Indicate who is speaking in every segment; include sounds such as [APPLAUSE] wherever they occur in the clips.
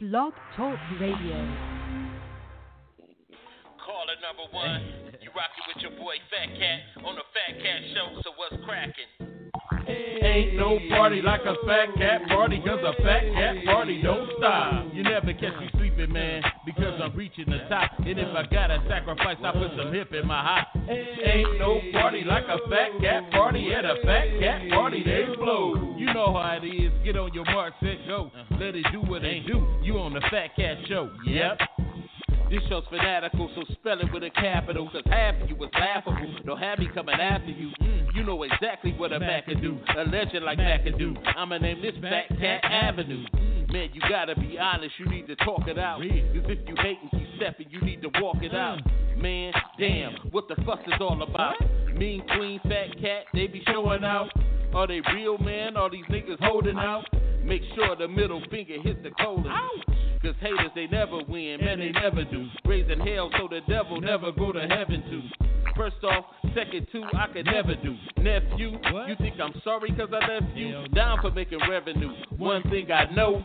Speaker 1: Blog Talk Radio.
Speaker 2: Caller number one, you rockin' with your boy Fat Cat on the Fat Cat Show. So what's crackin'?
Speaker 3: Ain't no party like a fat cat party, cause a fat cat party don't stop. You never catch me sleeping, man, because I'm reaching the top. And if I gotta sacrifice, I put some hip in my hop. Ain't no party like a fat cat party at a fat cat party, they blow. You know how it is. Get on your mark, set, go. Let it do what it do. You on the Fat Cat Show. Yep.
Speaker 4: This show's fanatical, so spell it with a capital. Cause half of you was laughable. Don't have me coming after you. Mm. You know exactly what a Mac can do. A legend like Mac can do. I'ma name this Fat Cat Avenue. Man, you gotta be honest, you need to talk it out. Cause if you hate and keep stepping, you need to walk it out. Man, damn, what the fuss is all about? Mean Queen, Fat Cat, they be showing out. Are they real, man? Are these niggas holding out? Make sure the middle finger hit the colon. Cause haters, they never win, man, they never do. Raising hell so the devil never go to heaven too. First off, second two, I could never do. Nephew, you think I'm sorry cause I left you? Down for making revenue. One thing I know,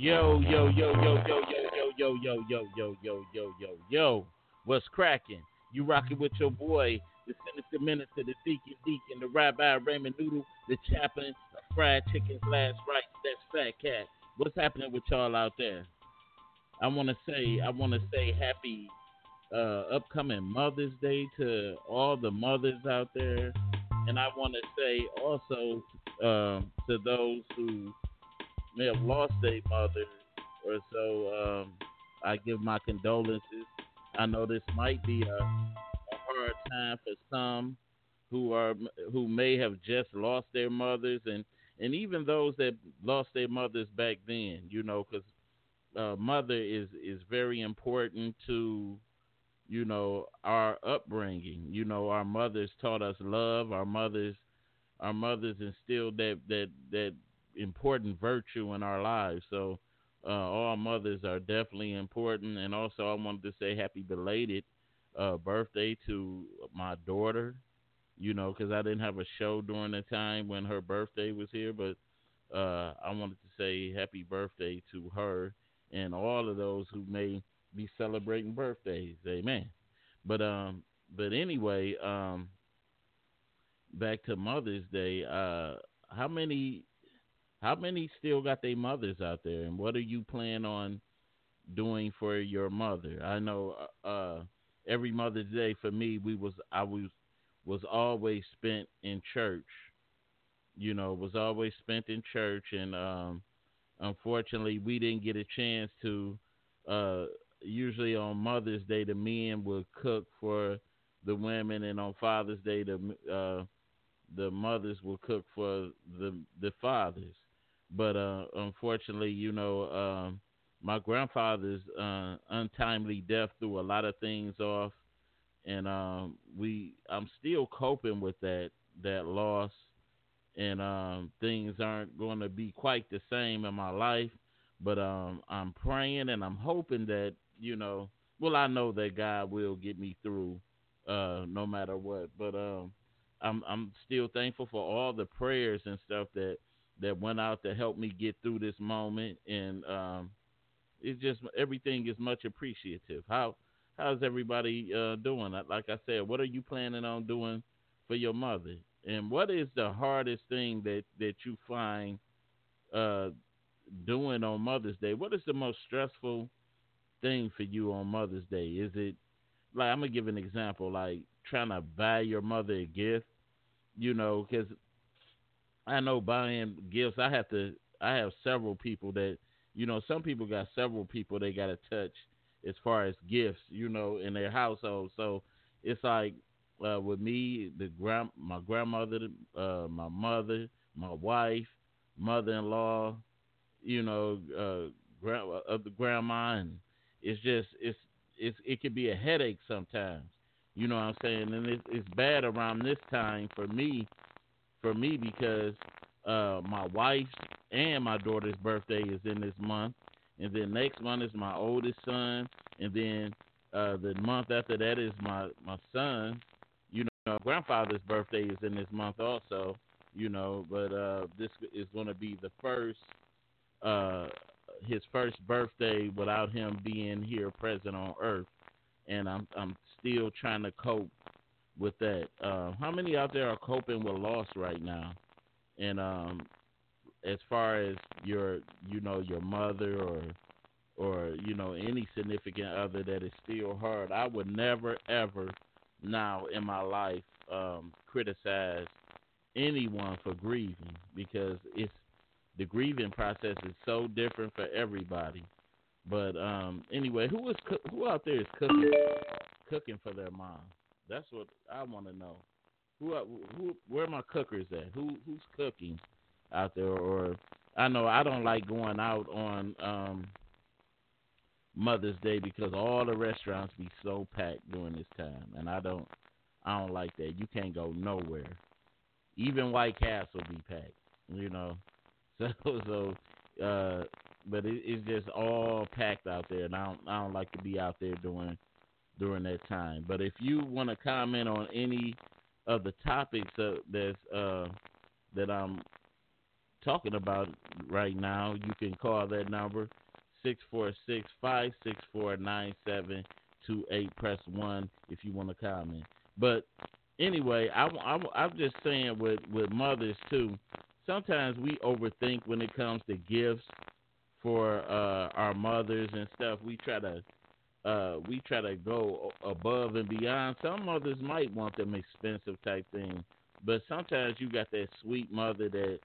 Speaker 5: Yo, yo, yo, yo, yo, yo, yo, yo, yo, yo, yo, yo, yo, yo. What's cracking? You rocking with your boy, the Sinister Minister, the Deacon Deacon, the Rabbi Raymond Noodle, the Chaplain of Fried Chicken's Last Rites. That's Fat Cat. What's happening with y'all out there? I want to say, I want to say happy uh, upcoming Mother's Day to all the mothers out there. And I want to say also um, to those who may have lost their mother or so, um, I give my condolences. I know this might be a, a hard time for some who are who may have just lost their mothers, and and even those that lost their mothers back then. You know, because uh, mother is is very important to you know our upbringing. You know, our mothers taught us love. Our mothers our mothers instilled that that that important virtue in our lives. So uh, all mothers are definitely important. And also, I wanted to say happy belated uh, birthday to my daughter. You know, because I didn't have a show during the time when her birthday was here, but uh, I wanted to say happy birthday to her and all of those who may be celebrating birthdays. Amen. But um, but anyway, um, back to Mother's Day. Uh, how many how many still got their mothers out there, and what are you planning on doing for your mother? I know uh, every Mother's Day for me, we was I was was always spent in church. You know, was always spent in church, and um, unfortunately, we didn't get a chance to. Uh, usually on Mother's Day, the men would cook for the women, and on Father's Day, the uh, the mothers will cook for the the fathers. But uh, unfortunately, you know, um, my grandfather's uh, untimely death threw a lot of things off, and um, we I'm still coping with that that loss, and um, things aren't going to be quite the same in my life. But um, I'm praying and I'm hoping that you know, well, I know that God will get me through, uh, no matter what. But I'm I'm still thankful for all the prayers and stuff that that went out to help me get through this moment, and um, it's just everything is much appreciative. How how's everybody uh, doing? Like I said, what are you planning on doing for your mother? And what is the hardest thing that that you find uh, doing on Mother's Day? What is the most stressful thing for you on Mother's Day? Is it like I'm gonna give an example, like trying to buy your mother a gift, you know, because I know buying gifts. I have to. I have several people that you know. Some people got several people they got to touch as far as gifts, you know, in their household. So it's like uh, with me, the grand, my grandmother, uh, my mother, my wife, mother-in-law, you know, uh, grand, uh, the grandma, and it's just it's it's it could be a headache sometimes. You know what I'm saying? And it's it's bad around this time for me, for me because uh, my wife's and my daughter's birthday is in this month, and then next month is my oldest son, and then uh, the month after that is my my son. You know, grandfather's birthday is in this month also. You know, but uh, this is going to be the first uh, his first birthday without him being here present on Earth, and I'm I'm still trying to cope with that. Uh, how many out there are coping with loss right now? And um, as far as your you know your mother or or you know any significant other that is still hard, I would never ever now in my life um, criticize anyone for grieving because it's the grieving process is so different for everybody. But um, anyway, who is who out there is cooking cooking for their mom? That's what I want to know. Who who where my cookers at? Who who's cooking out there? Or I know I don't like going out on um, Mother's Day because all the restaurants be so packed during this time, and I don't I don't like that. You can't go nowhere. Even White Castle be packed. You know, [LAUGHS] So so, uh, but it, it's just all packed out there, and I don't I don't like to be out there during during that time. But if you want to comment on any of the topics uh, that's uh, that I'm talking about right now, you can call that number six four six five six four nine seven two eight. Press one if you want to comment. But anyway, I, I, I'm just saying with with mothers too sometimes we overthink when it comes to gifts for uh, our mothers and stuff. We try to uh, we try to go above and beyond. Some mothers might want them expensive type thing, but sometimes you got that sweet mother that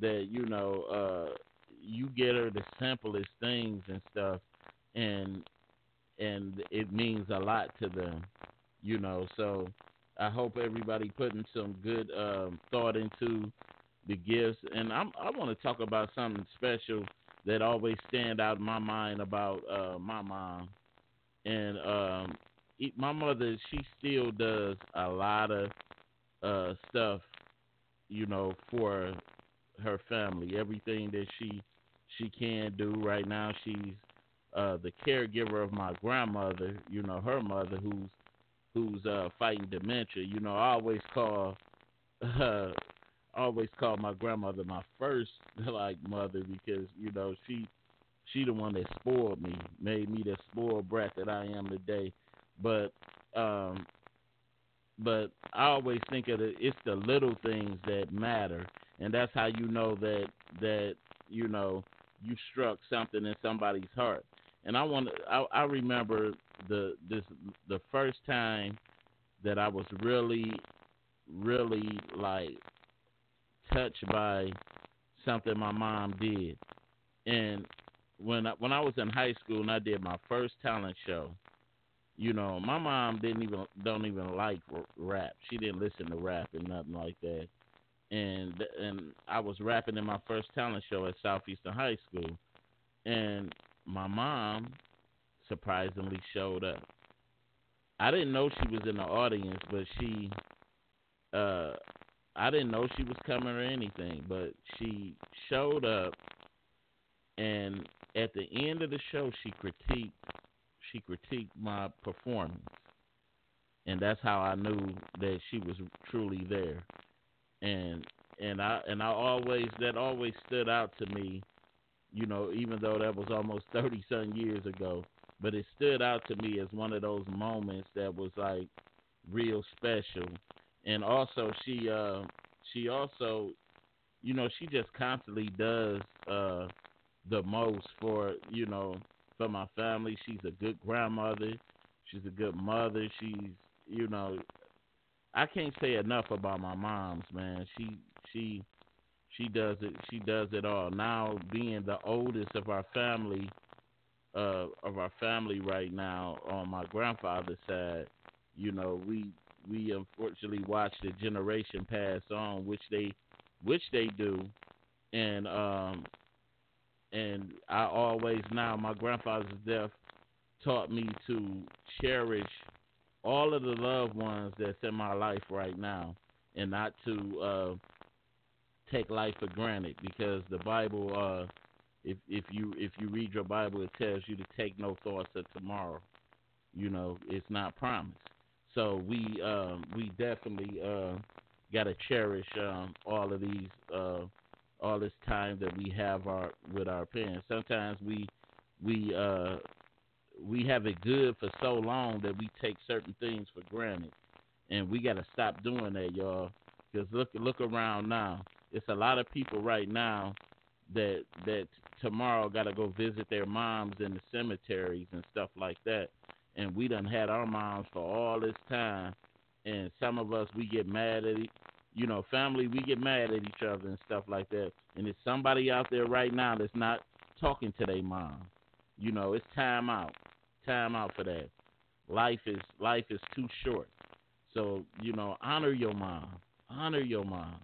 Speaker 5: that you know uh, you get her the simplest things and stuff, and and it means a lot to them, you know. So I hope everybody putting some good um, thought into the gifts, and I'm, I want to talk about something special that always stand out in my mind about uh, my mom. And um, my mother, she still does a lot of uh, stuff, you know, for her family. Everything that she she can do right now, she's uh, the caregiver of my grandmother. You know, her mother, who's who's uh, fighting dementia. You know, I always call [LAUGHS] uh, always call my grandmother my first [LAUGHS] like mother because you know she she the one that spoiled me, made me the spoiled brat that I am today. But um but I always think of it it's the little things that matter and that's how you know that that you know you struck something in somebody's heart. And I want I, I remember the this the first time that I was really really like touched by something my mom did. And when I, when I was in high school and I did my first talent show, you know, my mom didn't even don't even like rap. She didn't listen to rap and nothing like that. And and I was rapping in my first talent show at Southeastern High School, and my mom surprisingly showed up. I didn't know she was in the audience, but she uh I didn't know she was coming or anything, but she showed up, and at the end of the show, she critiqued she critiqued my performance, and that's how I knew that she was truly there, and and I and I always that always stood out to me, you know, even though that was almost thirty some years ago, but it stood out to me as one of those moments that was like real special. And also she uh she also you know she just constantly does uh the most for you know for my family. She's a good grandmother. She's a good mother. She's you know i can't say enough about my mom's man. She she she does it she does it all. Now being the oldest of our family uh of our family right now on my grandfather's side you know we we unfortunately watch the generation pass on, which they which they do, and um and I always now my grandfather's death taught me to cherish all of the loved ones that's in my life right now, and not to uh, take life for granted because the Bible. Uh, if if you if you read your Bible, it tells you to take no thoughts of tomorrow. You know, it's not promised. So we um, we definitely uh, got to cherish um, all of these uh, all this time that we have our with our parents. Sometimes we we uh, we have it good for so long that we take certain things for granted, and we got to stop doing that, y'all. Because look look around now. It's a lot of people right now that that tomorrow got to go visit their moms in the cemeteries and stuff like that. And we done had our moms for all this time, and some of us we get mad at it. You know, family, we get mad at each other and stuff like that. And there's somebody out there right now that's not talking to their mom. You know, it's time out. Time out for that. Life is life is too short. So, you know, honor your mom. Honor your mom.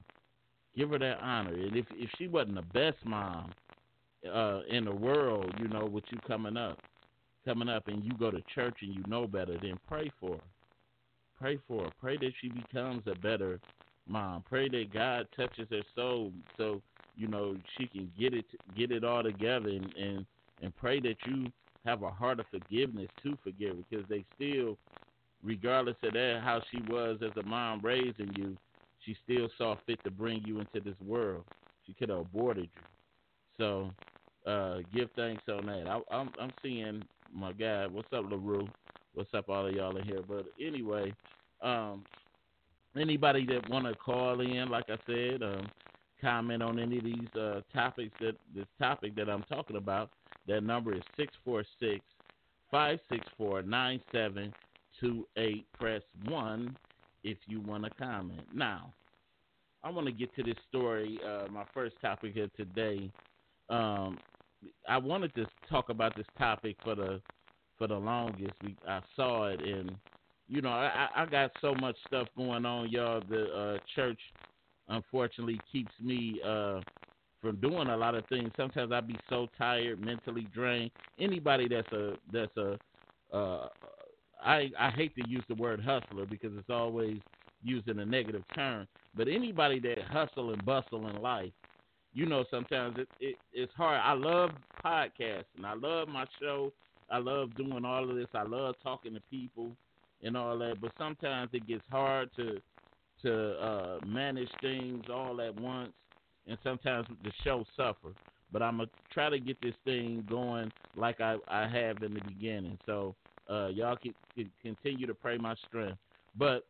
Speaker 5: Give her that honor. And if if she wasn't the best mom uh in the world, you know, with you coming up, coming up and you go to church and you know better, then pray for her. Pray for her. Pray that she becomes a better mom. Pray that God touches her soul so you know she can get it get it all together and and and pray that you have a heart of forgiveness to forgive because they still regardless of that how she was as a mom raising you she still saw fit to bring you into this world. She could have aborted you. So uh give thanks on that. I, i'm i'm seeing my guy what's up larue? What's up all of y'all in here? But anyway um anybody that want to call in like i said um comment on any of these uh, topics that this topic that I'm talking about, that number is 646 564 9728. Press 1 if you want to comment. Now, I want to get to this story, uh, my first topic here today. Um, I wanted to talk about this topic for the for the longest. We, I saw it, and you know, I, I got so much stuff going on, y'all. The uh, church unfortunately keeps me uh, from doing a lot of things. Sometimes I be so tired, mentally drained. Anybody that's a that's a uh, I I hate to use the word hustler because it's always used in a negative term. But anybody that hustle and bustle in life, you know, sometimes it, it it's hard. I love podcasting. I love my show. I love doing all of this. I love talking to people and all that. But sometimes it gets hard to to uh, manage things all at once, and sometimes the show suffer. But I'm gonna try to get this thing going like I, I have in the beginning. So uh, y'all can, can continue to pray my strength. But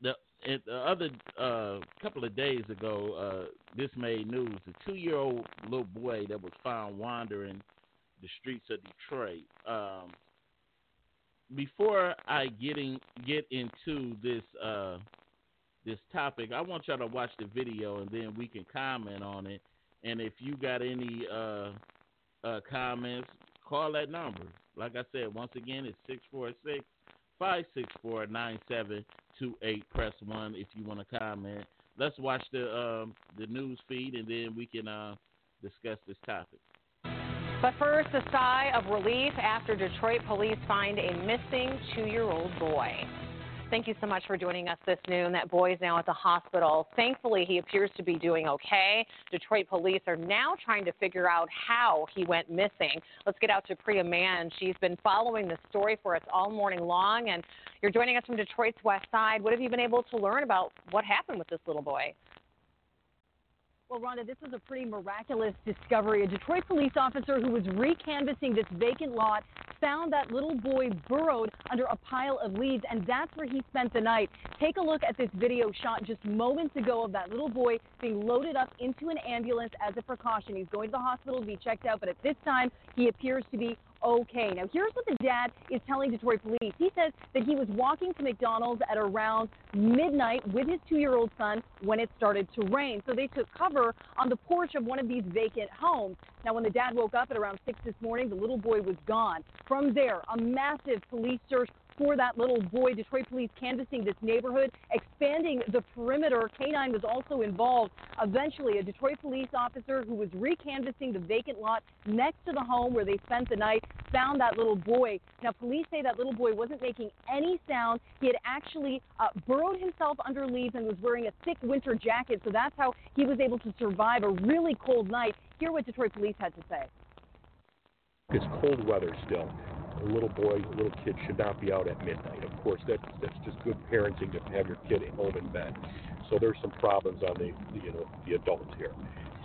Speaker 5: the, the other uh, couple of days ago, uh, this made news. A two-year-old little boy that was found wandering the streets of Detroit. Um, before I getting get into this uh, this topic, I want y'all to watch the video and then we can comment on it. And if you got any uh, uh, comments, call that number. Like I said, once again, it's 646 564 9728. Press 1 if you want to comment. Let's watch the um, the news feed and then we can uh, discuss this topic.
Speaker 6: But first, a sigh of relief after Detroit police find a missing two year old boy. Thank you so much for joining us this noon. That boy is now at the hospital. Thankfully, he appears to be doing okay. Detroit police are now trying to figure out how he went missing. Let's get out to Priya Mann. She's been following this story for us all morning long, and you're joining us from Detroit's west side. What have you been able to learn about what happened with this little boy?
Speaker 7: Well, Rhonda, this was a pretty miraculous discovery. A Detroit police officer who was recanvassing this vacant lot found that little boy burrowed under a pile of leaves, and that's where he spent the night. Take a look at this video shot just moments ago of that little boy being loaded up into an ambulance as a precaution. He's going to the hospital to be checked out, but at this time, he appears to be okay. Now, here's what the dad is telling Detroit police. He says that he was walking to McDonald's at around midnight with his two year old son when it started to rain. So they took cover on the porch of one of these vacant homes. Now, when the dad woke up at around 6 this morning, the little boy was gone. From there, a massive police search for that little boy. Detroit police canvassing this neighborhood, expanding the perimeter. K9 was also involved. Eventually, a Detroit police officer who was recanvassing the vacant lot next to the home where they spent the night found that little boy. Now, police say that little boy wasn't making any sound. He had actually uh, burrowed himself under leaves and was wearing a thick winter jacket, so that's how he was able to survive a really cold night. Hear what Detroit police had to say.
Speaker 8: It's cold weather still. A little boy, a little kid should not be out at midnight. Of course, that's that's just good parenting to have your kid at home in bed. So there's some problems on the, the you know the adults here.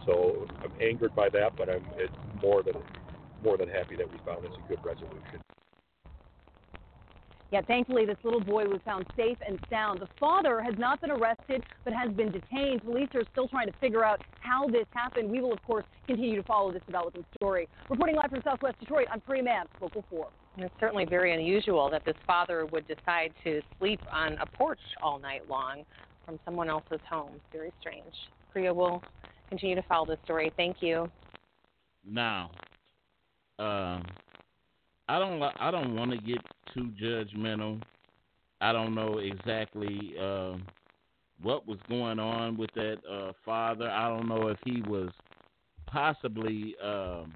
Speaker 8: So I'm angered by that, but I'm more than more than happy that we found this a good resolution.
Speaker 7: Yet thankfully, this little boy was found safe and sound. The father has not been arrested but has been detained. Police are still trying to figure out how this happened. We will, of course, continue to follow this developing story. Reporting live from Southwest Detroit, I'm Priya Mann, Local 4.
Speaker 6: It's certainly very unusual that this father would decide to sleep on a porch all night long from someone else's home. Very strange. Priya will continue to follow this story. Thank you.
Speaker 5: Now, um, I don't I don't want to get too judgmental. I don't know exactly um, what was going on with that uh, father. I don't know if he was possibly um,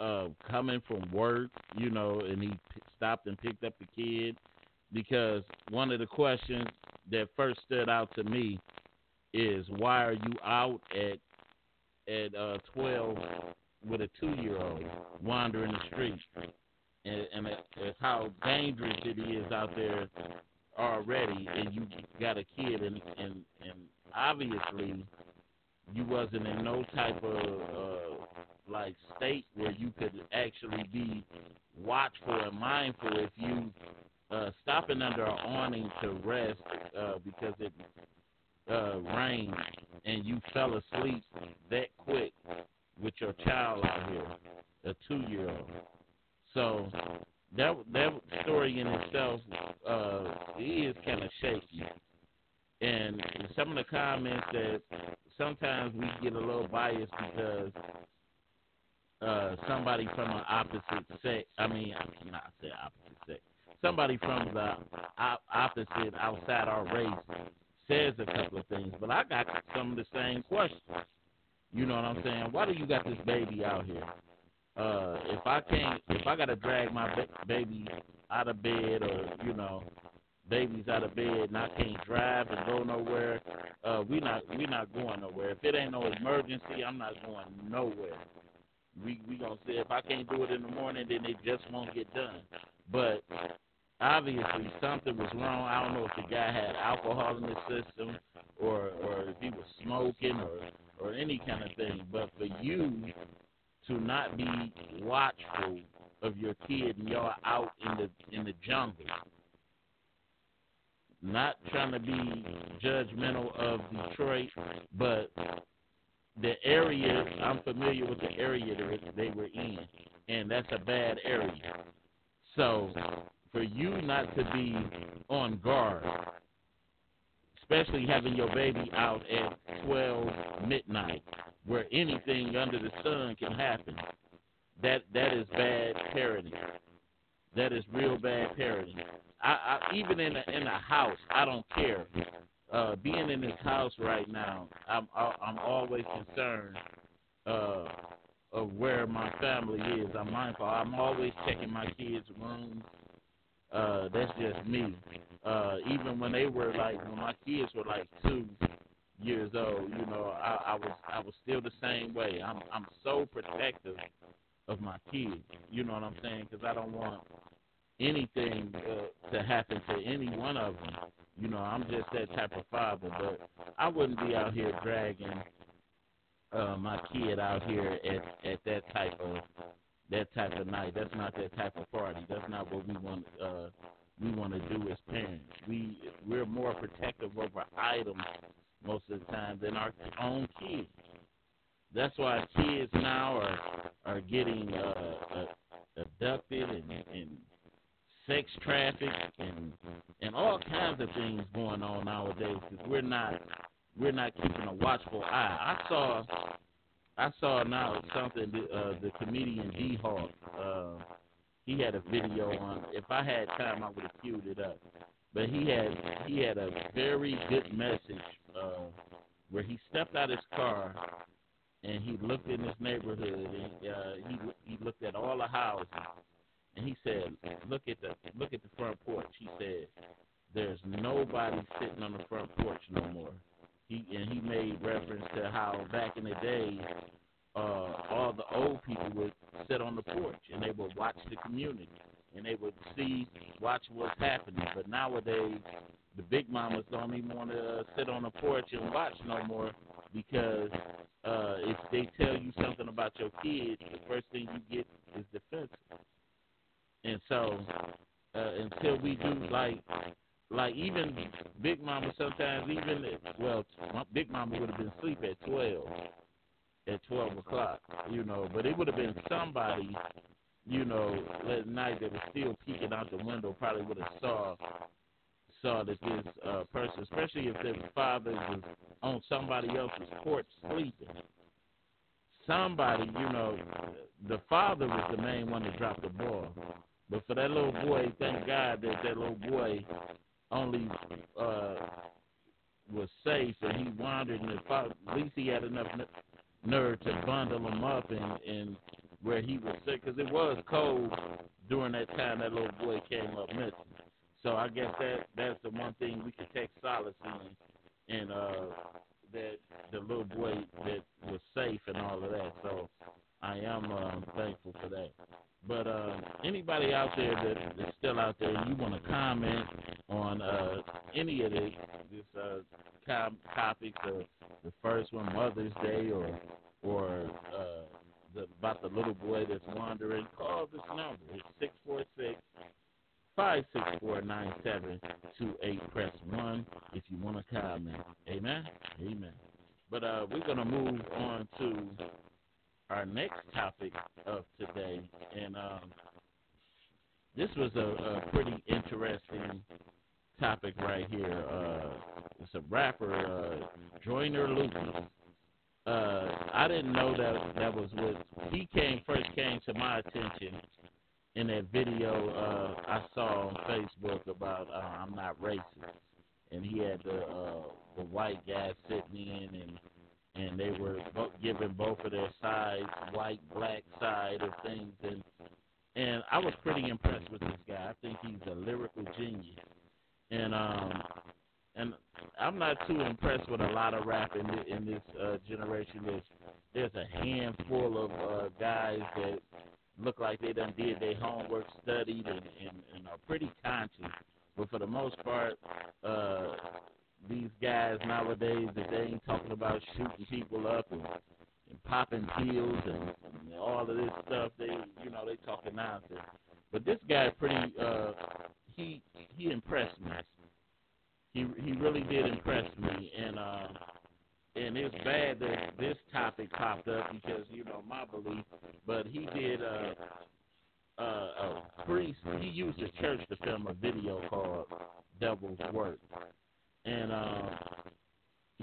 Speaker 5: uh, coming from work, you know, and he p- stopped and picked up the kid. Because one of the questions that first stood out to me is why are you out at at uh, 12 with a two year old wandering the streets? and, and it's how dangerous it is out there already, and you got a kid, and and and obviously you wasn't in no type of uh, like state where you could actually be watchful and mindful if you uh, stopping under an awning to rest uh, because it uh, rained and you fell asleep your child out here, a two year old. So that that story in itself uh, is kind of shaky, and some of the comments that sometimes we get a little biased because uh, somebody from an opposite sex. I mean, I'm not say opposite sex. Somebody from the op- opposite outside our race says a couple of things, but I got some of the same questions. You know what I'm saying? Why do you got this baby out here? Uh, if I can't, if I gotta drag my ba- baby out of bed, or you know, baby's out of bed and I can't drive and go nowhere, uh, we not we not going nowhere. If it ain't no emergency, I'm not going nowhere. We we gonna say if I can't do it in the morning, then it just won't get done. But obviously something was wrong. I don't know if the guy had alcohol in his system or or if he was smoking or or any kind of thing. But for you to not be watchful of your kid and y'all out in the in the jungle. Not trying to be judgmental of Detroit, but the area I'm familiar with the area that they were in, and that's a bad area. So for you not to be on guard, especially having your baby out at 12 midnight, where anything under the sun can happen. That that is bad parenting. That is real bad parenting. I, I even in a, in a house, I don't care. Uh, being in this house right now, I'm I'm always concerned uh, of where my family is. I'm mindful. I'm always checking my kids' rooms. Uh, that's just me. Uh, even when they were like, when my kids were like two years old, you know, I, I was I was still the same way. I'm I'm so protective of my kids. You know what I'm saying? Because I don't want anything uh, to happen to any one of them. You know, I'm just that type of father. But I wouldn't be out here dragging uh, my kid out here at at that type of that type of night. That's not that type of party. That's not what we want. Uh, we want to do as parents. We we're more protective over items most of the time than our own kids. That's why kids now are are getting uh, uh, abducted and, and sex trafficked and and all kinds of things going on nowadays because we're not we're not keeping a watchful eye. I saw I saw now something uh, the comedian D Hawk. Uh, he had a video on. If I had time, I would have queued it up. But he had he had a very good message uh, where he stepped out his car and he looked in his neighborhood and uh, he he looked at all the houses and he said, "Look at the look at the front porch." He said, "There's nobody sitting on the front porch no more." He and he made reference to how back in the day, uh, all the old people would sit on the porch and they would watch the community and they would see, watch what's happening. But nowadays, the big mamas don't even want to sit on the porch and watch no more because uh, if they tell you something about your kids, the first thing you get is defensive. And so, uh, until we do like, like even Big Mama sometimes even well, Big Mama would have been asleep at twelve, at twelve o'clock, you know. But it would have been somebody, you know, at night that was still peeking out the window. Probably would have saw saw that this uh, person, especially if their father was on somebody else's porch sleeping. Somebody, you know, the father was the main one that dropped the ball. But for that little boy, thank God that that little boy only uh, was safe and he wandered, and father, at least he had enough nerve to bundle him up and and where he was sick because it was cold during that time that little boy came up missing. So I guess that that's the one thing we can take solace in, and uh, that the little boy that was safe and all of that. So I am um, thankful for that. But uh, anybody out there that, that's still out there, you want to comment on uh, any of this, this uh, com- topics, uh, the first one, Mother's Day, or or uh, about the little boy that's wandering, call this number. It's six four six five six four nine seven two eight. Press one if you want to comment. Amen. Amen. But uh, we're gonna move on to our next topic of today, and um, this was a, a pretty interesting topic right here. Uh, it's a rapper, uh, Joyner Lucas. Uh, I didn't know that that was what he came first came to my attention in that video uh, I saw on Facebook about uh, I'm not racist, and he had the uh, the white guy sitting in and and they were both giving both of their sides, white, black side of things, and and I was pretty impressed with this guy. I think he's a lyrical genius, and um, I'm not too impressed with a lot of rap in this, in this uh, generation. There's there's a handful of uh, guys that look like they done did their homework, studied, and, and, and are pretty conscious. But for the most part, uh, these guys nowadays that they ain't talking about shooting people up and, and popping pills and, and all of this stuff. They, you know, they talking nonsense. But this guy pretty, uh, he he impressed me. He really did impress me, and uh, and it's bad that this topic popped up because you know my belief. But he did uh, uh, a priest. He used a church to film a video called Devil's Work, and uh,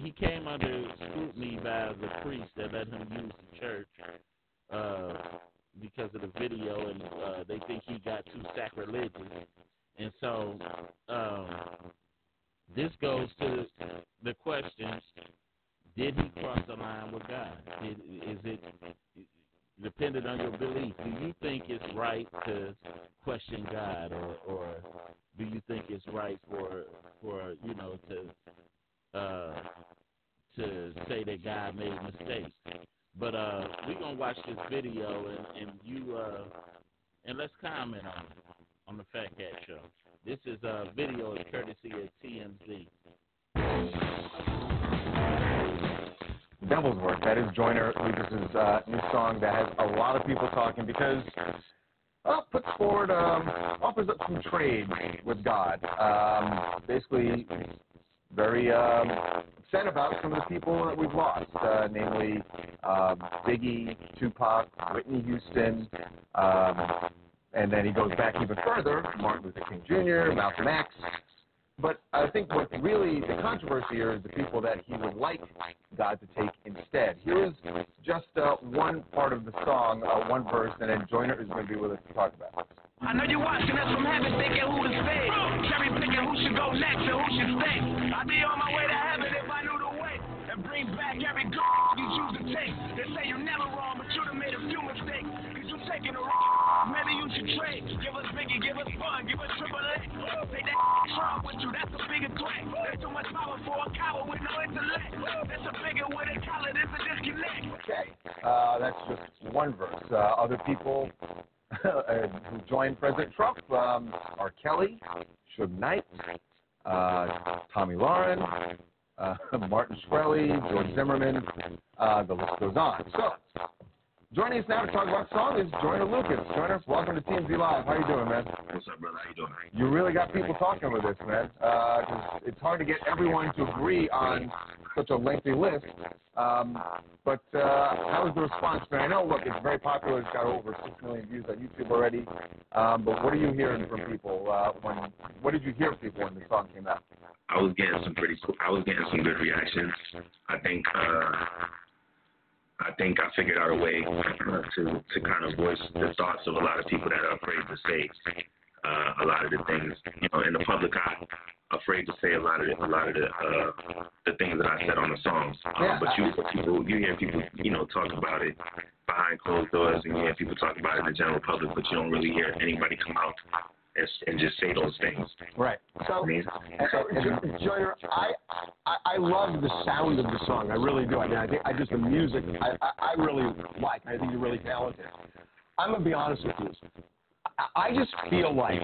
Speaker 5: he came under scrutiny by the priest that let him use the church uh, because of the video, and uh, they think he got too sacrilegious. And so um, this goes to the question: Did he cross the line with God? Did, is it dependent on your belief? Do you think it's right to question God, or, or do you think it's right for for you know to uh, to say that God made mistakes? But uh, we're gonna watch this video and, and you uh, and let's comment on it on the Fat Cat Show. This is a video is courtesy of TMZ.
Speaker 9: Devil's Work. That is Joyner Lucas's uh, new song that has a lot of people talking because well, puts forward, um, offers up some trade with God. Um, basically, very um, upset about some of the people that we've lost, uh, namely uh, Biggie, Tupac, Whitney Houston, um, and then he goes back even further, Martin Luther King Jr., Malcolm X. But I think what really the controversy here is the people that he would like God to take instead. Here is just uh, one part of the song, uh, one verse, and then Joyner is going to be with us to talk about it.
Speaker 10: I know you're watching us from heaven thinking who to. Cherry picking who should go next and who should stay. I'd be on my way to heaven if I knew the way. And bring back every you choose to take. They say you're never wrong, but you done made a few mistakes. The wrong. Maybe you should trade. Give us Biggie, give us fun, give us Triple A. Take that Trump with you, that's a bigger threat. There's too much power for a coward with no intellect. That's a bigger with a collar, there's a disconnect.
Speaker 9: Okay. Uh, that's just one verse. Uh, other people [LAUGHS] uh, who joined President Trump um, are Kelly, Suge Knight, uh, Tomi Lahren, uh, [LAUGHS] Martin Shkreli, George Zimmerman. Uh, the list goes on. So, joining us now to talk about song is Joyner Lucas. Joyner, welcome to TMZ Live. How you doing, man?
Speaker 11: What's up, brother? How you doing?
Speaker 9: You really got people talking with this, man. Uh it's hard to get everyone to agree on such a lengthy list. Um, but uh, how was the response, man? I know, look, it's very popular. It's got over six million views on YouTube already. Um, but what are you hearing from people? Uh, when what did you hear from people when the song came out?
Speaker 11: I was getting some pretty cool. I was getting some good reactions. I think. uh I think I figured out a way to to kind of voice the thoughts of a lot of people that are afraid to say uh, a lot of the things, you know, in the public eye, afraid to say a lot of the, a lot of the uh, the things that I said on the songs. Um, but you people you hear people you know talk about it behind closed doors, and you hear people talk about it in the general public, but you don't really hear anybody come out and, just say those things.
Speaker 9: Right.
Speaker 12: So, so Jo- Joyner, I, I I love the sound of the song. I really do. I mean, I think I just the music. I I, I really like. I think you're really talented. I'm gonna be honest with you. I, I just feel like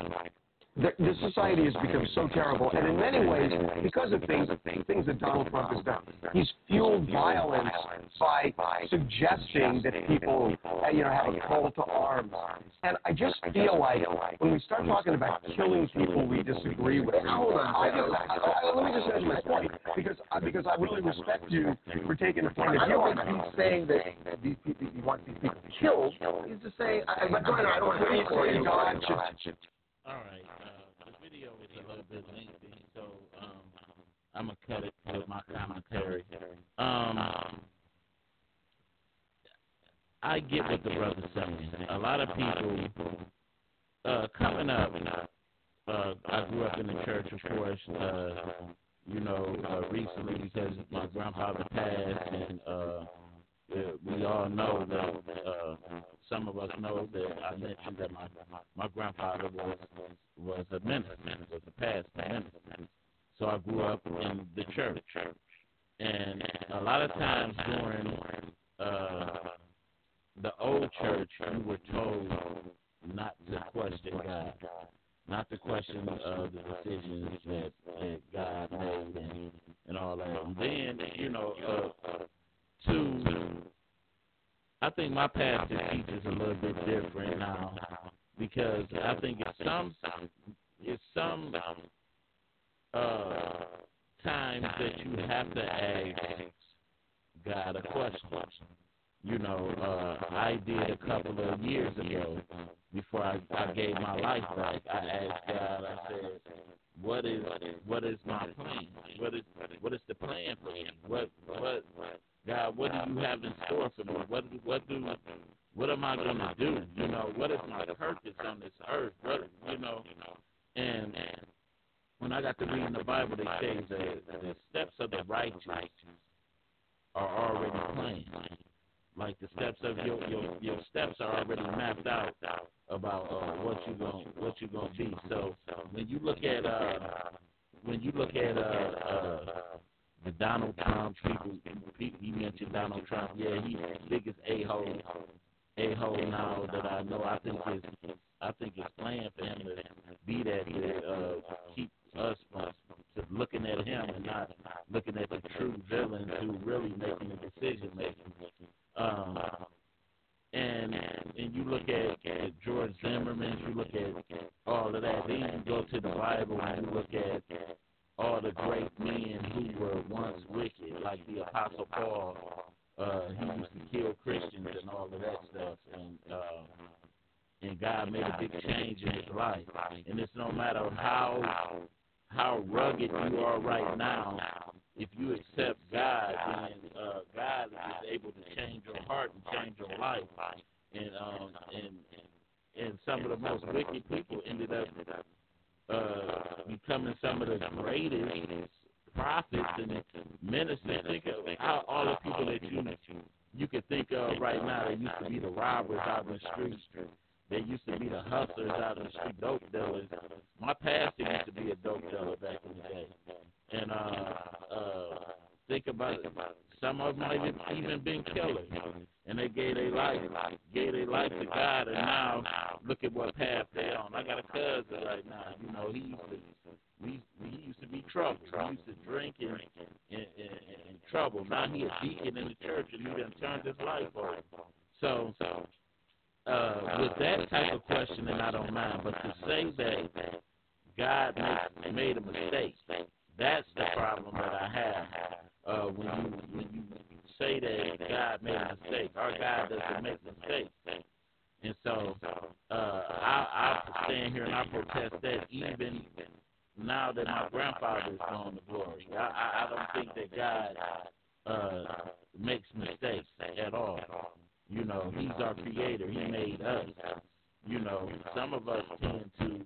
Speaker 12: the, the society has become so terrible, and in many ways, because of things things that Donald Trump has done, he's fueled violence by suggesting that people, uh, you know, have a call to arms. And I just feel like when we start talking about killing people we disagree with, hold on, I I, I, let me just finish my point because I, because I really respect you for taking the point of
Speaker 9: I
Speaker 12: view
Speaker 9: don't
Speaker 12: on
Speaker 9: think he's saying that these people, he wants these people killed. He's just saying, I, Joyner, I don't want to God should.
Speaker 5: All right. Uh, the video is a little bit lengthy, so um, I'm gonna cut it with my commentary. Um, I get what the brother's saying. A lot of people uh, coming up. Uh, I grew up in the church, of course. Uh, you know, uh, recently because my grandfather passed, and uh, we all know that uh, some of us know that I mentioned that my my grandfather was was a minister, was a pastor minister. So I grew up in the church, and a lot of times during uh, the old church, you were told not to question God, not to question uh, the decisions that, that God made and, and all that. And then, you know, uh, two, I think my pastor teaches a little bit different now because I think it's some, it's some uh, times that you have to ask God a question. You know, uh, I did a couple of years ago before I, I gave my life back. I asked God. I said, "What is what is my plan? What is what is the plan for me? What what God? What do you have in store for me? What what do what am I going to do? You know, what is my purpose on this earth? What you know?" And when I got to reading the Bible, they say that the steps of the righteous are already planned. Like the steps of your your your steps are already mapped out about uh, what you going what you gonna be. So when you look at uh when you look at uh uh the Donald Trump people, he mentioned Donald Trump. Yeah, he's the biggest a hole a hole now that I know. I think it's I think it's planned for him to be that to uh, keep us from looking at him and not looking at the true villains who really making the decision making. Um, and and you look at, at George Zimmerman, you look at all of that. Then you go to the Bible and you look at all the great men who were once wicked, like the Apostle Paul. Uh, he used to kill Christians and all of that stuff, and uh, and God made a big change in his life. And it's no matter how how rugged you are right now, if you accept God, then uh, God is able to change your heart and change your life. And um and and some of the most wicked people ended up uh, becoming some of the greatest prophets and ministers. Think of how all the people that you you could think of right now. They used to be the robbers out in the streets. They used to be the hustlers out in the street, dope dealers. My pastor used to be a dope dealer back in the day. And uh, uh, think about it. Some of them might have even been killers, and they gave their life, gave their life to God, and now look at what path they're on. I got a cousin right now. You know, he used to we used to be trouble. We used to drink and and, and, trouble. Now he a deacon in the church, and he done turned his life over. So uh, with that type of questioning, I don't mind. But to say that God made a mistake, that's the problem that I have. Uh, when you when you say that God made a mistake, our God doesn't make mistakes. And so uh, I, I stand here and I protest that even now that my grandfather is gone to glory. I, I, don't think that God uh, makes mistakes at all. You know, He's our creator. He made us. You know, some of us tend to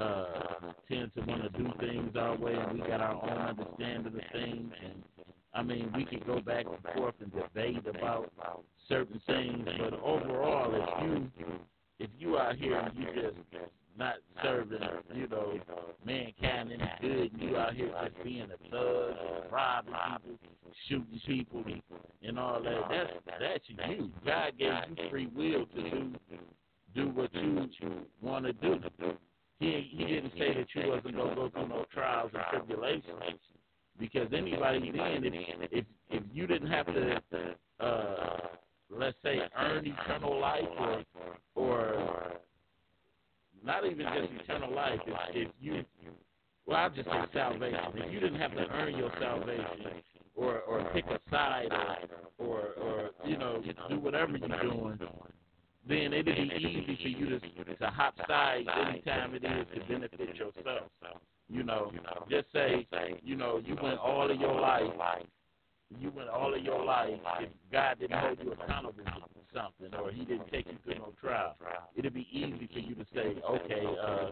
Speaker 5: uh, tend to want to do things our way, and we got our own understanding of things. And I mean, we can go back and forth and debate about certain things, but overall, if you if you out here and you just not serving, you know, mankind any good, and you out here just being a thug, robbing people, shooting people, and all that. That's that's you. God gave you free will to do do what you want to do. He he didn't say that you wasn't gonna go through no trials and tribulations. Because anybody then, if if if you didn't have to, uh, let's say, earn eternal life or or not even just eternal life. If, if you, well, I'll just say salvation. If you didn't have to earn your salvation, or or pick a side, or or, or you know do whatever you're doing, then it'd be easy for you to to hop sides anytime it is to benefit yourself. You know, just say, you know, you went all of your life, you went all of your life. If God didn't hold you accountable something, or He didn't take you through no trial, it'd be easy for you to say, okay, uh,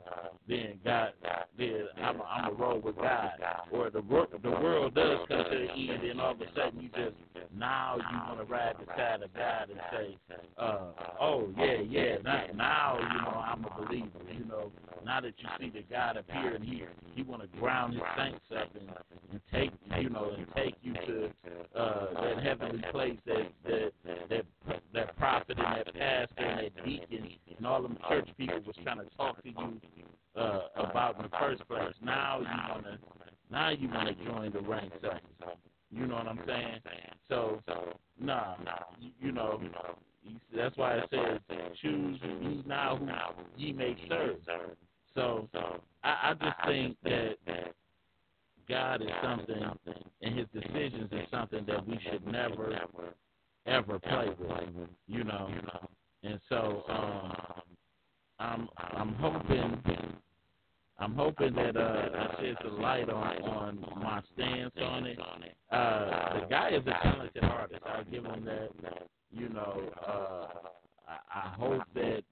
Speaker 5: then God, then I'm I'm a roll with God, or the the world does come to an end, and all of a sudden you just now you want to ride the side of God and say, uh, oh yeah, yeah, now, now you know I'm a believer. You know, now that you see that God appeared here, He want to ground His saints up and, and take you know and take you to uh, that heavenly place that that that that prophet and that pastor and that deacon and all them church people was trying to talk to you uh, about in the first place. Now you wanna now you wanna join the ranks up. You know what I'm saying? So nah, you, you know. That's why it says, "Choose ye now who ye may serve." So I, I just think that God is something, and His decisions is something that we should never, ever play with. You know, and so um, I'm I'm hoping I'm hoping that uh, I shed some light on on my stance on it. Uh, the guy is a talented artist. I give him that. You know, uh, I, I hope that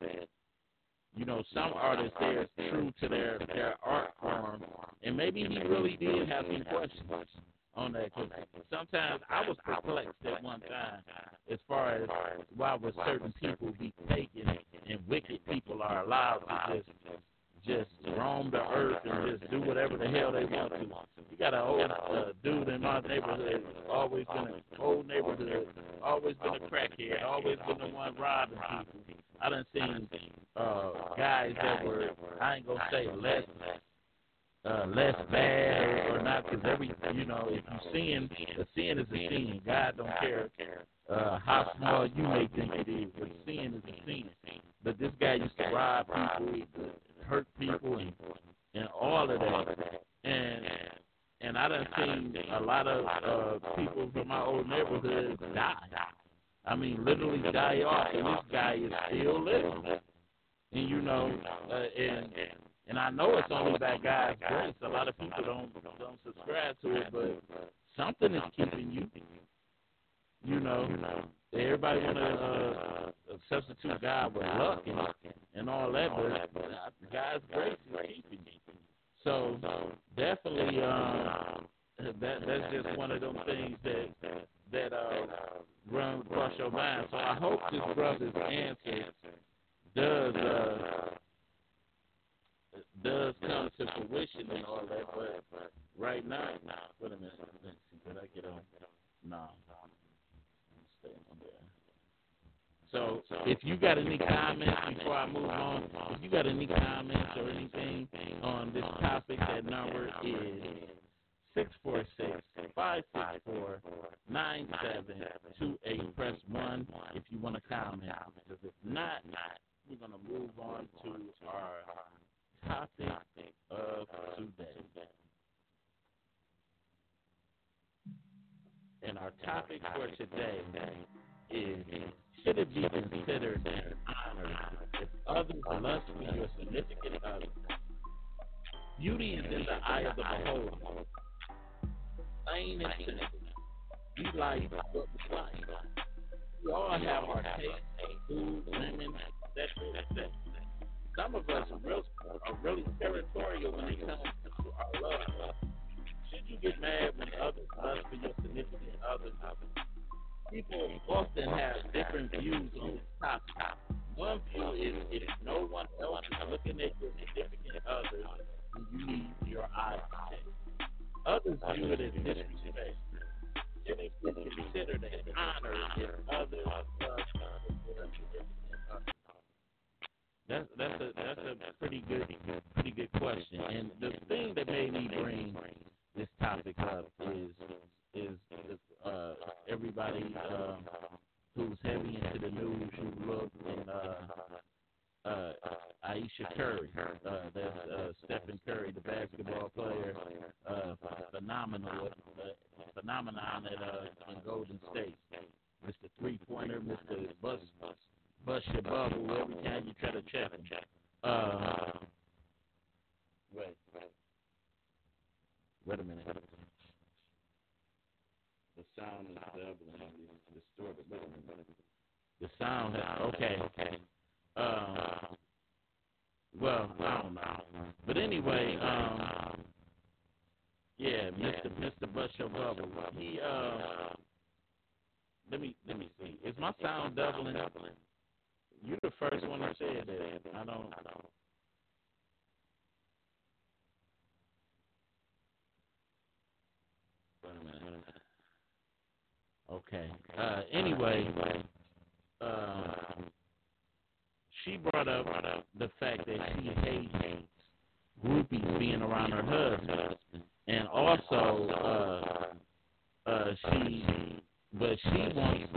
Speaker 5: you know, some artists they're true to their their art form, and maybe he really did have some questions on that. Cause sometimes I was perplexed at one time as far as why would certain people be taken and wicked people are allowed to just just roam the earth and just do whatever the hell they want to. You got an old uh, dude in my neighborhood, always been an old neighborhood, always been a crackhead, always been the one robbing people. I done seen uh, guys that were, I ain't gonna say less uh, less bad or, not, because every, you know, if you sin, a sin is a sin. God don't care uh, how small you may think it is, but sin is a sin. But this guy used to rob people, hurt people, and and all of that. And and I done seen a lot of uh, people from my old neighborhood die. I mean, literally die off, and this guy is still living. And you know, uh, and and I know it's only by God's grace. A lot of people don't don't subscribe to it, but something is keeping you. You know, everybody want to uh, substitute God with luck and, and all that, but God's grace is keeping you. So definitely, um, that that's just one of them things that that uh, run across your mind. So I hope this brother's answer does uh, does come to fruition and all that. But right now, wait a minute, let's see, did I get on? No. So if you got any comments before I move on, if you got any comments or anything on this topic, that number is six four six five six four nine seven two eight. Press one if you want to comment. Because if not, we're gonna move on to our topic of today. And our topic for today is should it be considered an honor if others must be your significant other? Beauty is in the eye of the beholder. Plain and simple. We like what we like. We all have our taste, food, women, etc., etc. Some of us are, real, are really territorial when it comes to our love. Should you get mad when others lust for your significant other? People often have different views on this topic. One view is if no one else is looking at your significant other, you need your eyes checked. Others view it as disrespect. It be considered an honor if others love your significant other? That's that's a that's a pretty good pretty good question. And the thing that made me bring this topic up is is uh, everybody um, who's heavy into the news who looked and uh, uh, Ayesha Curry, uh, that's uh, Stephen Curry, the basketball player, uh, phenomenal uh, phenomenon at uh, in Golden State. Mr. Three Pointer, Mr. Bust Bust your bubble every time you try to check him. Uh, wait, wait a minute. The sound is doubling. It's distorted. Wait a minute. The sound has, okay. Uh, well, I don't know. But anyway, um, yeah, Mr. Mr. Bust Your Bubble. He, uh, let me, let me see. Is my sound doubling? You're the first one to say that. I don't. Minute. Okay. Uh, anyway, uh, she brought up the fact that she hates groupies being around her husband, and also uh, uh, she, but she wants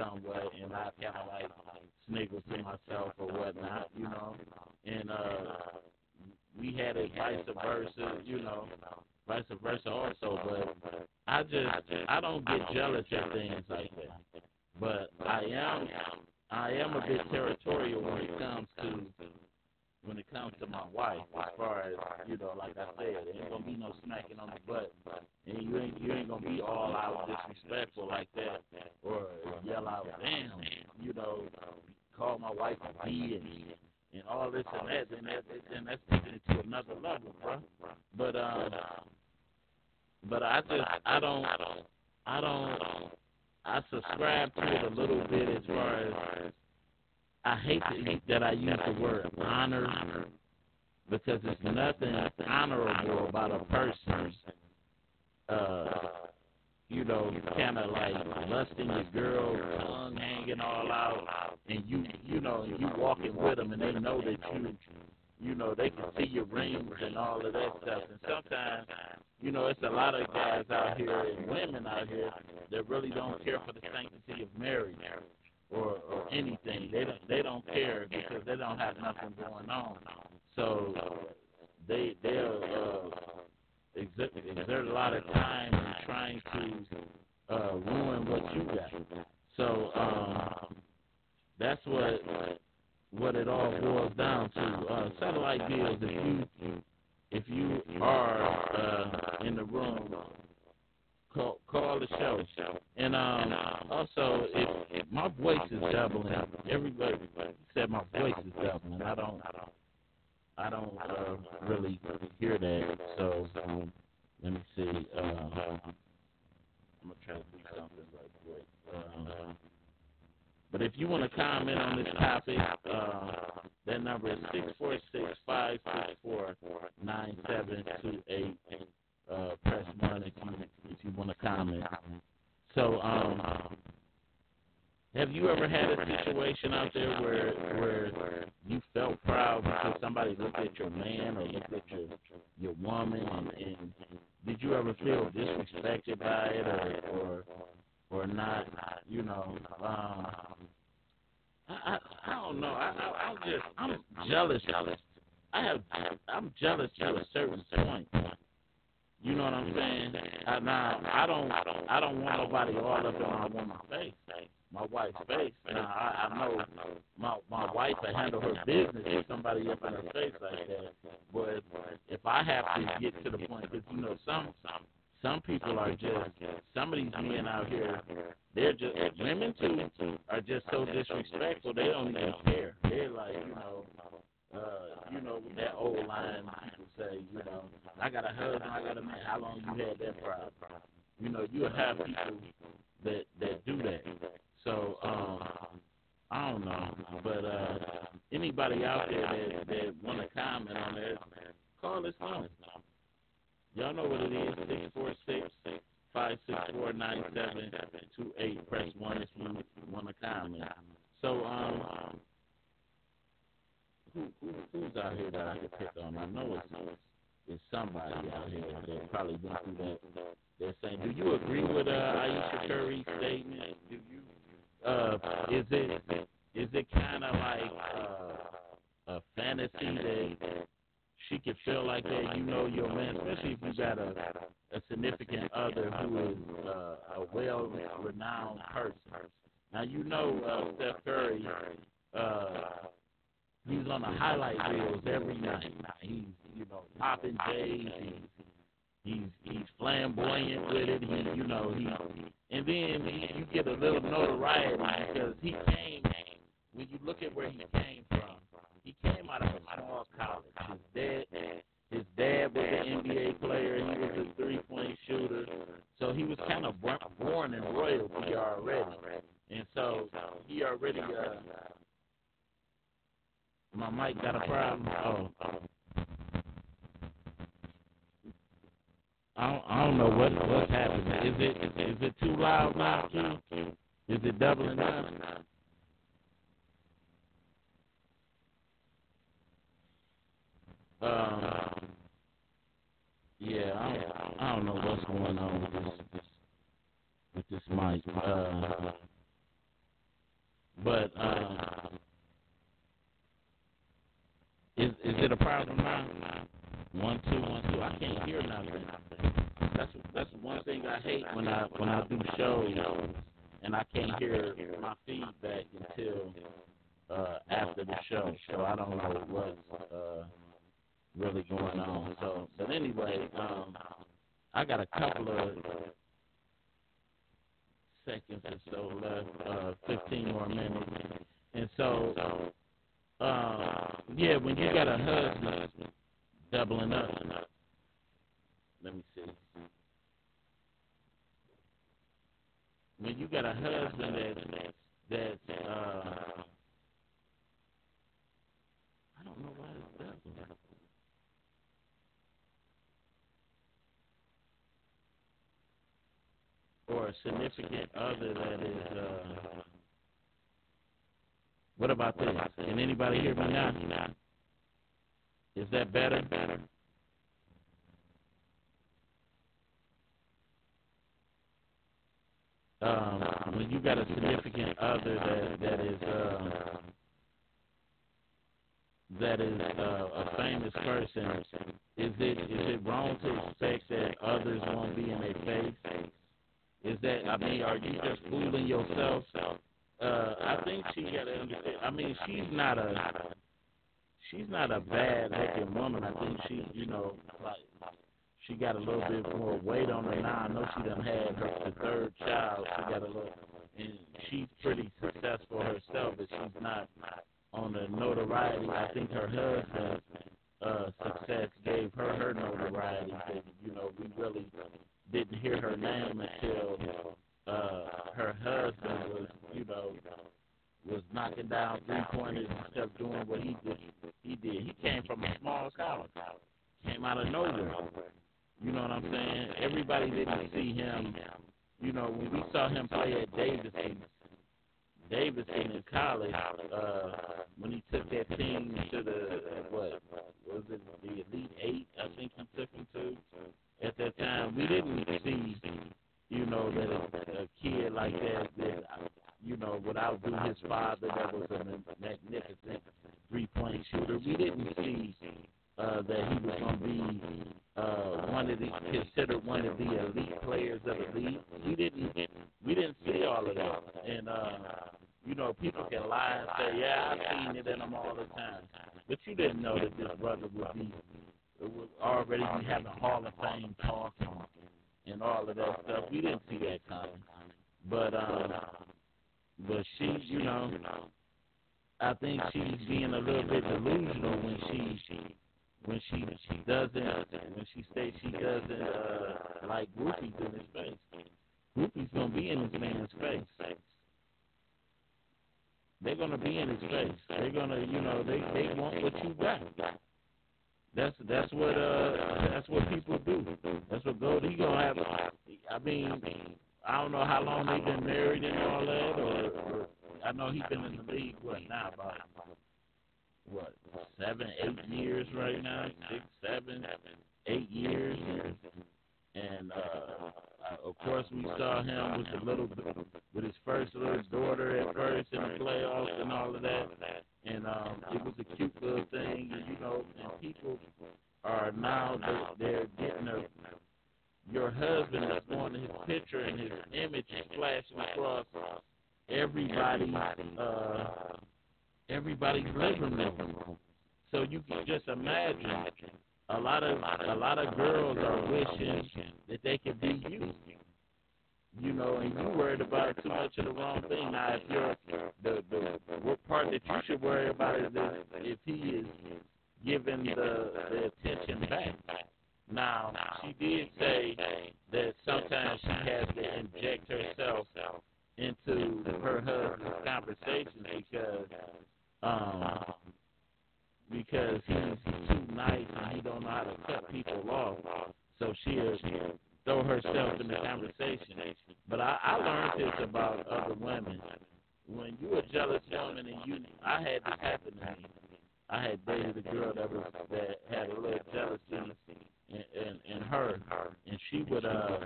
Speaker 5: some way, and I kind of like sniggered to myself or whatnot, you know. And uh, we had a vice versa, you know, vice versa also. But I just I don't get jealous of things like that. But I am I am a bit territorial when it comes to when it comes to my wife, as far as you know, like I said, there ain't gonna be no smacking on the butt word. was um let me see, uh, I'm gonna try to do something right quick. Um, uh, but if you want to comment on this topic, uh, that number is six four six five six four nine seven two kind of like uh, a fantasy that she could feel like that. You know your man, especially if you got a a significant other who is uh, a well-renowned person. Now you know uh, Steph Curry. Uh, he's on the highlight reels every night. He's you know popping J's. He's he's he's flamboyant with it. He, you know he, and then he, you get a little notoriety because he came When you got a husband that that uh, I don't know why it's doubling. Or a significant other that is uh, what about this? Can anybody hear me now? Is that better? Um, when you got a significant other that that is uh, that is uh, a famous person, is it is it wrong to expect that others won't be in their face? Is that I mean, are you just fooling yourself? Uh, I think she got to understand. I mean, she's not a she's not a bad looking woman. I think she, you know, like she got a little bit more weight on her now. I know she done had her the third child. She got a little, and she's pretty successful herself, but she's not on the notoriety. I think her husband's uh, success gave her her notoriety. That, you know, we really didn't hear her name until uh, her husband was, you know, was knocking down three pointers and stuff, doing what he did. He did. He came from a small college, came out of nowhere. You know what I'm saying? Everybody didn't see him. You know, when we saw him play at Davidson, Davidson in college, uh, when he took that team to the what was it the Elite Eight? I think he took them to. At that time, we didn't see, you know, that a, a kid like that that you know, would outdo his father that was a magnificent three point shooter. We didn't see uh, that he was going to be conversations because um because he's too nice and he don't know how to cut people off. So she'll throw herself in the conversation. But I, I learned this about other women. When you a jealous woman and you I had this happen to me. I had dated a girl that was that had a little jealousy in, in, in her and she would uh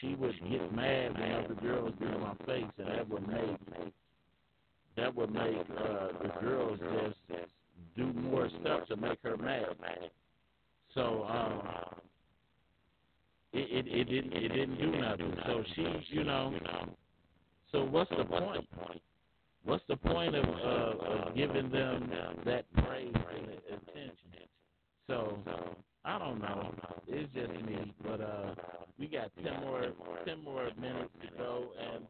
Speaker 5: she would get mad when other girls get in my face and that would make that would make uh, the girls just do more stuff to make her mad. So um, it, it it didn't it didn't do nothing. So she, you know, so what's the point? What's the point of, uh, of giving them that praise and attention? So I don't know. It's just me, but uh, we got ten more ten more minutes to go, and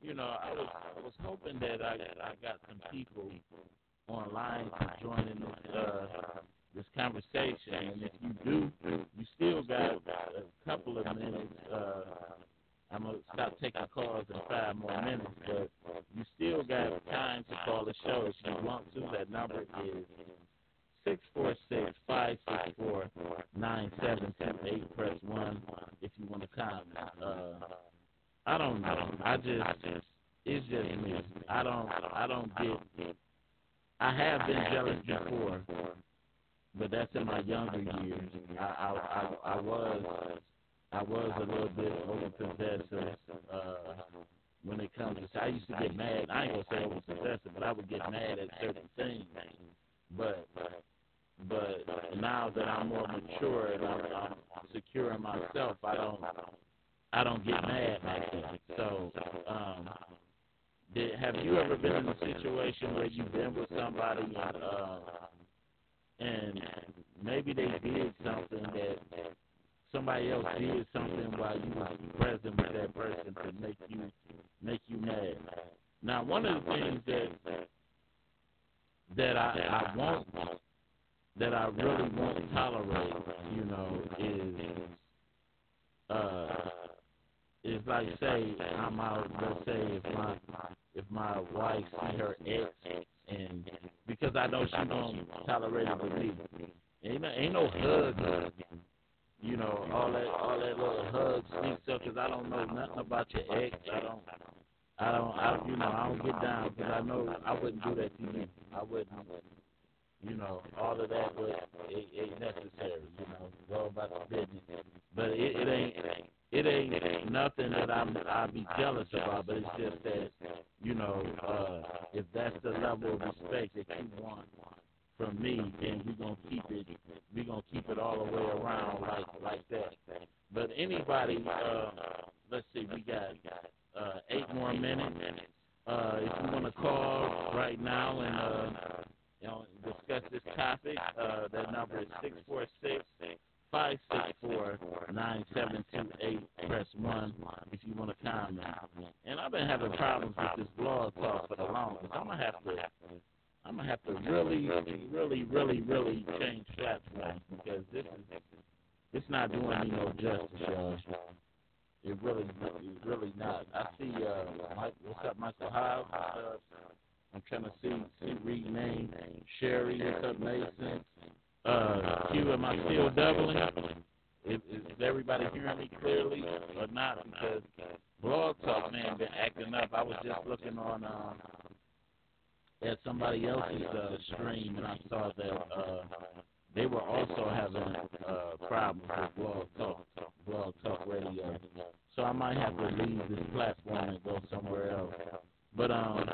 Speaker 5: you know, I was I was hoping that I I got some people online to join in this uh, this conversation, and if you do, you still got a couple of minutes. Uh, I'm gonna stop taking calls in five more minutes, but you still got time to call the show if you want to. That number is six four six five six four nine seven two eight. Press one if you want to comment. Uh, I don't I just it's just me. I don't I don't get. I have been jealous before, but that's in my younger years. I I I, I was I was a little bit overpossessive uh, when it comes to. I used to get mad. I ain't gonna say overpossessive, but I would get mad at certain things. But but now that I'm more mature and I'm, I'm secure in myself, I don't I don't get mad like that. So um, did, have you ever been in a situation where you've been with somebody and uh, and maybe they did something that somebody else did something while you was present with that person to make you make you mad. Now, one of the things that that I, I won't that I really won't tolerate, you know, is uh is like say I'm out let's say if my if my wife see her ex and because I know she don't tolerate it with me. Ain't no, ain't no hug you know, all that all that little hug, sweet stuff, because I don't know nothing about your ex. I don't, I don't, I, you know, I don't get down because I know I wouldn't do that to you. I wouldn't, you know, all of that was it ain't necessary. You know, go about the business, but it, it ain't. It ain't nothing that I'm I'd be jealous about, but it's just that you know uh, if that's the level of respect that you want from me, then we're gonna keep it we're gonna keep it all the way around like like that. But anybody uh let's see, we got uh eight more minutes. Uh if you wanna call right now and uh you know discuss this topic, uh that number is six four six five six four nine seven two eight press one if you want to comment. And I've been having problems with this blog talk for the longest. I'm gonna have to I'm gonna have to really, really, really, really change platforms because this is it's not doing me no justice, y'all. It really, it's really not. I see, uh, Mike, what's up, Michael Howe? Uh, I'm trying to see, see, read name. Sherry, what's up, Mason? Uh, Q, am I still doubling? Is, is everybody hearing me clearly or not? Because Blog Talk, man, been acting up. I was just looking on, um, at somebody else's uh, stream, and I saw that uh, they were also having uh, problems with Blog Talk, Blog Talk Radio. So I might have to leave this platform and go somewhere else. But um,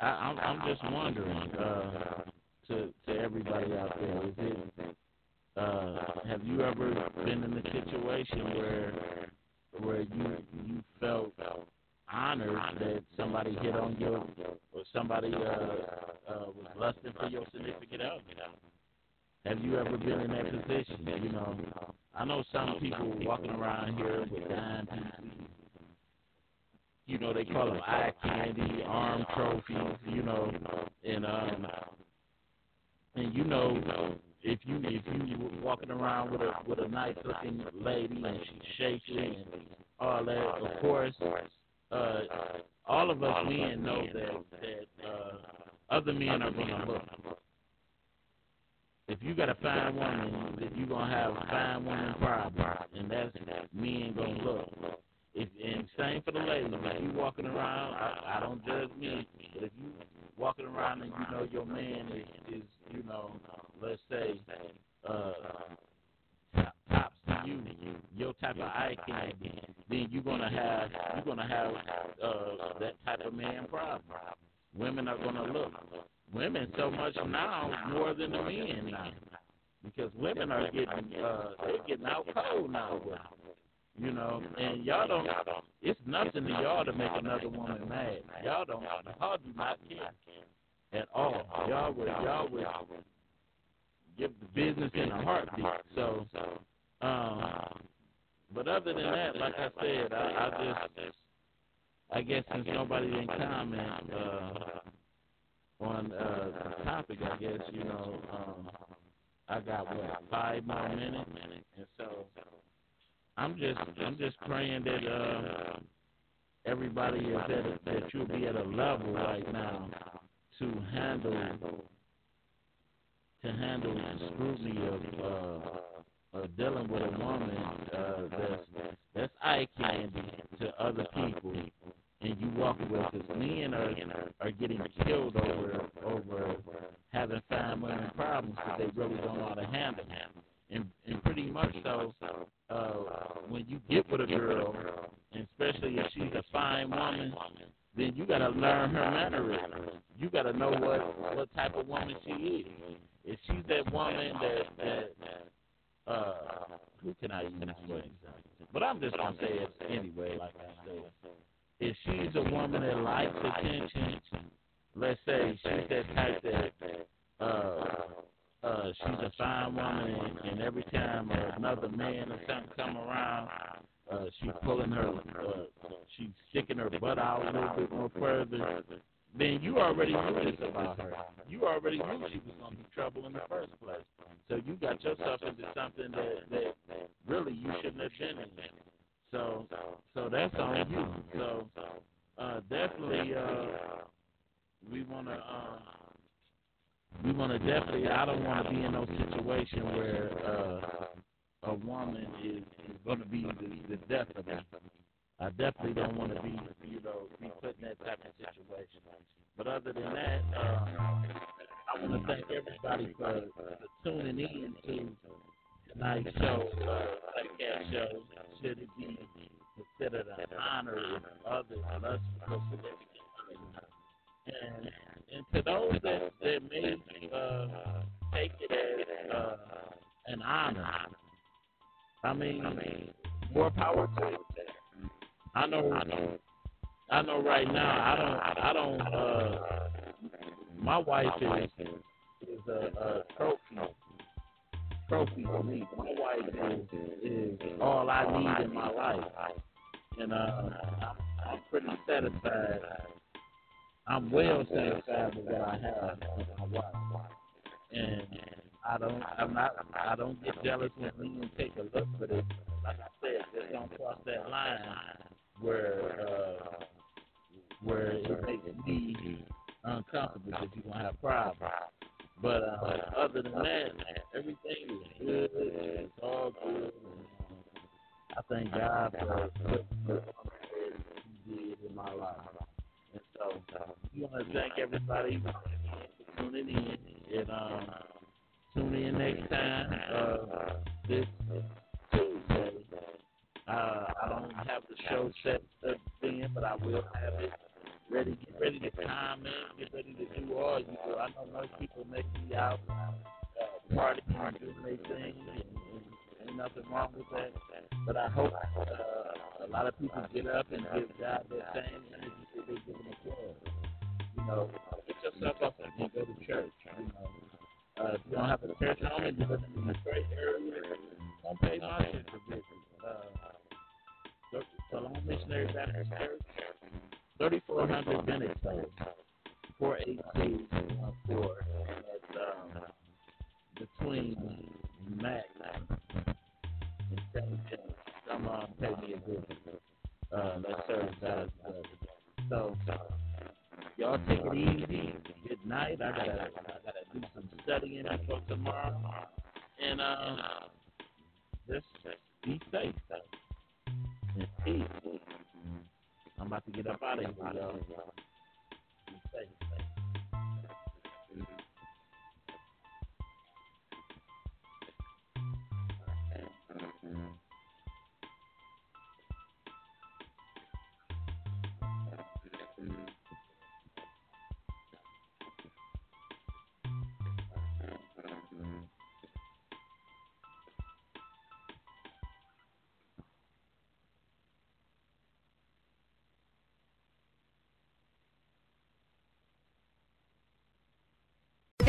Speaker 5: I, I'm, I'm just wondering uh, to to everybody out there, is it? Uh, have you ever been in a situation where where you you felt honored that somebody hit on you or somebody uh, uh, was lusting for your significant other. Have you ever been in that position? You know, I know some people walking around here with dime pieces. You know, they call them eye candy, arm trophies. You know, and um, and you know, if you if you walking around with a with a nice looking lady and she's shaking and all that, of course uh, all of us men know that that uh, other men are to look. If you got a fine woman, then you're gonna have a fine woman problem, and that's men gonna look. If and same for the ladies. If you walking around, I, I don't judge men, but if you walking around and you know your man is, is you know, let's say, uh, tops to you, your type of eye candy, then you're gonna have you're gonna have uh, that type of man problem. women are gonna look. Women so much now more than the men now, because women are getting uh they're getting out cold now. You know, and y'all don't. It's nothing to y'all to make another woman mad. Y'all don't. Y'all do not care at all. Y'all would. Y'all would give the business in a heartbeat. So, um, but other than that, like I said, I, I just, I guess since nobody didn't comment uh, on uh, the topic, I guess you know, um, I got what five more minutes, and so I'm just, I'm just praying that uh, everybody is at a, that you'll be at a level right now to handle to handle the scrutiny of uh, of dealing with a woman uh, that's that's eye candy to other people, and you walk away because men are are getting killed over over having family and problems because they really don't know how to handle it. And, and pretty much so, uh, when you get with a girl, and especially if she's a fine woman, then you got to learn her mannerisms. You got to know what what type of woman she is. If she's that woman that that uh, who can I use for example? But I'm just gonna say it anyway, like I said. If she's a woman that likes attention, let's say she's that type that uh uh she's a fine woman and, and every time another man or something come around uh she's pulling her uh she's sticking her butt out a little bit more further then you already knew this about her. You already knew she was gonna be trouble in the first place. So you got yourself into something that, that really you shouldn't have been in. So so that's on you. So uh definitely uh we wanna uh we want to definitely. I don't want to be in no situation where uh, a woman is, is going to be the, the death of me. I definitely don't want to be, you know, be put in that type of situation. But other than that, uh, I want to thank everybody for, for tuning in to tonight's show, uh, podcast show. Should it be considered an honor if others less significant and and to those that, that may uh, take it as uh, an honor, I mean, more power to it. I know, I know. Right now, I don't, I don't. Uh, my wife is is a, a trophy, trophy for me. My wife is, is all I need in my life, and uh, I'm pretty satisfied I'm well satisfied with what I have with my wife, and I don't, I'm not, I don't get jealous when women take a look, but it, like I said, just don't cross that line where, uh, where it makes me uncomfortable because you're gonna have problems. But uh, other than that, everything is good. It's all good. I thank God for what He did in my life. And so we want to thank everybody for tuning in. And um, tune in next time. Uh, this Tuesday. Uh, I don't have the show set up then, but I will have it ready. Get ready to comment. Get ready to do all you do. I know most people make me out uh, party and doing their thing. And, and, nothing wrong with that. But I hope uh, a lot of people get up and give God same energy that they give in the club. You know, get yourself up and go to church. You know, uh, if you don't have a church home and you're living in a straight area, don't pay shit for visit. Uh, Salon Missionary Baptist Church, 3400 Bennett Place, 48214. That's um, between Mack and St. John. Come on, pay me a visit. Uh, let's serve God. So, y'all take it easy. Good night. I gotta, I gotta do some studying before tomorrow. And, uh, just be safe. And peace. I'm about to get up out of here, y'all. Be safe.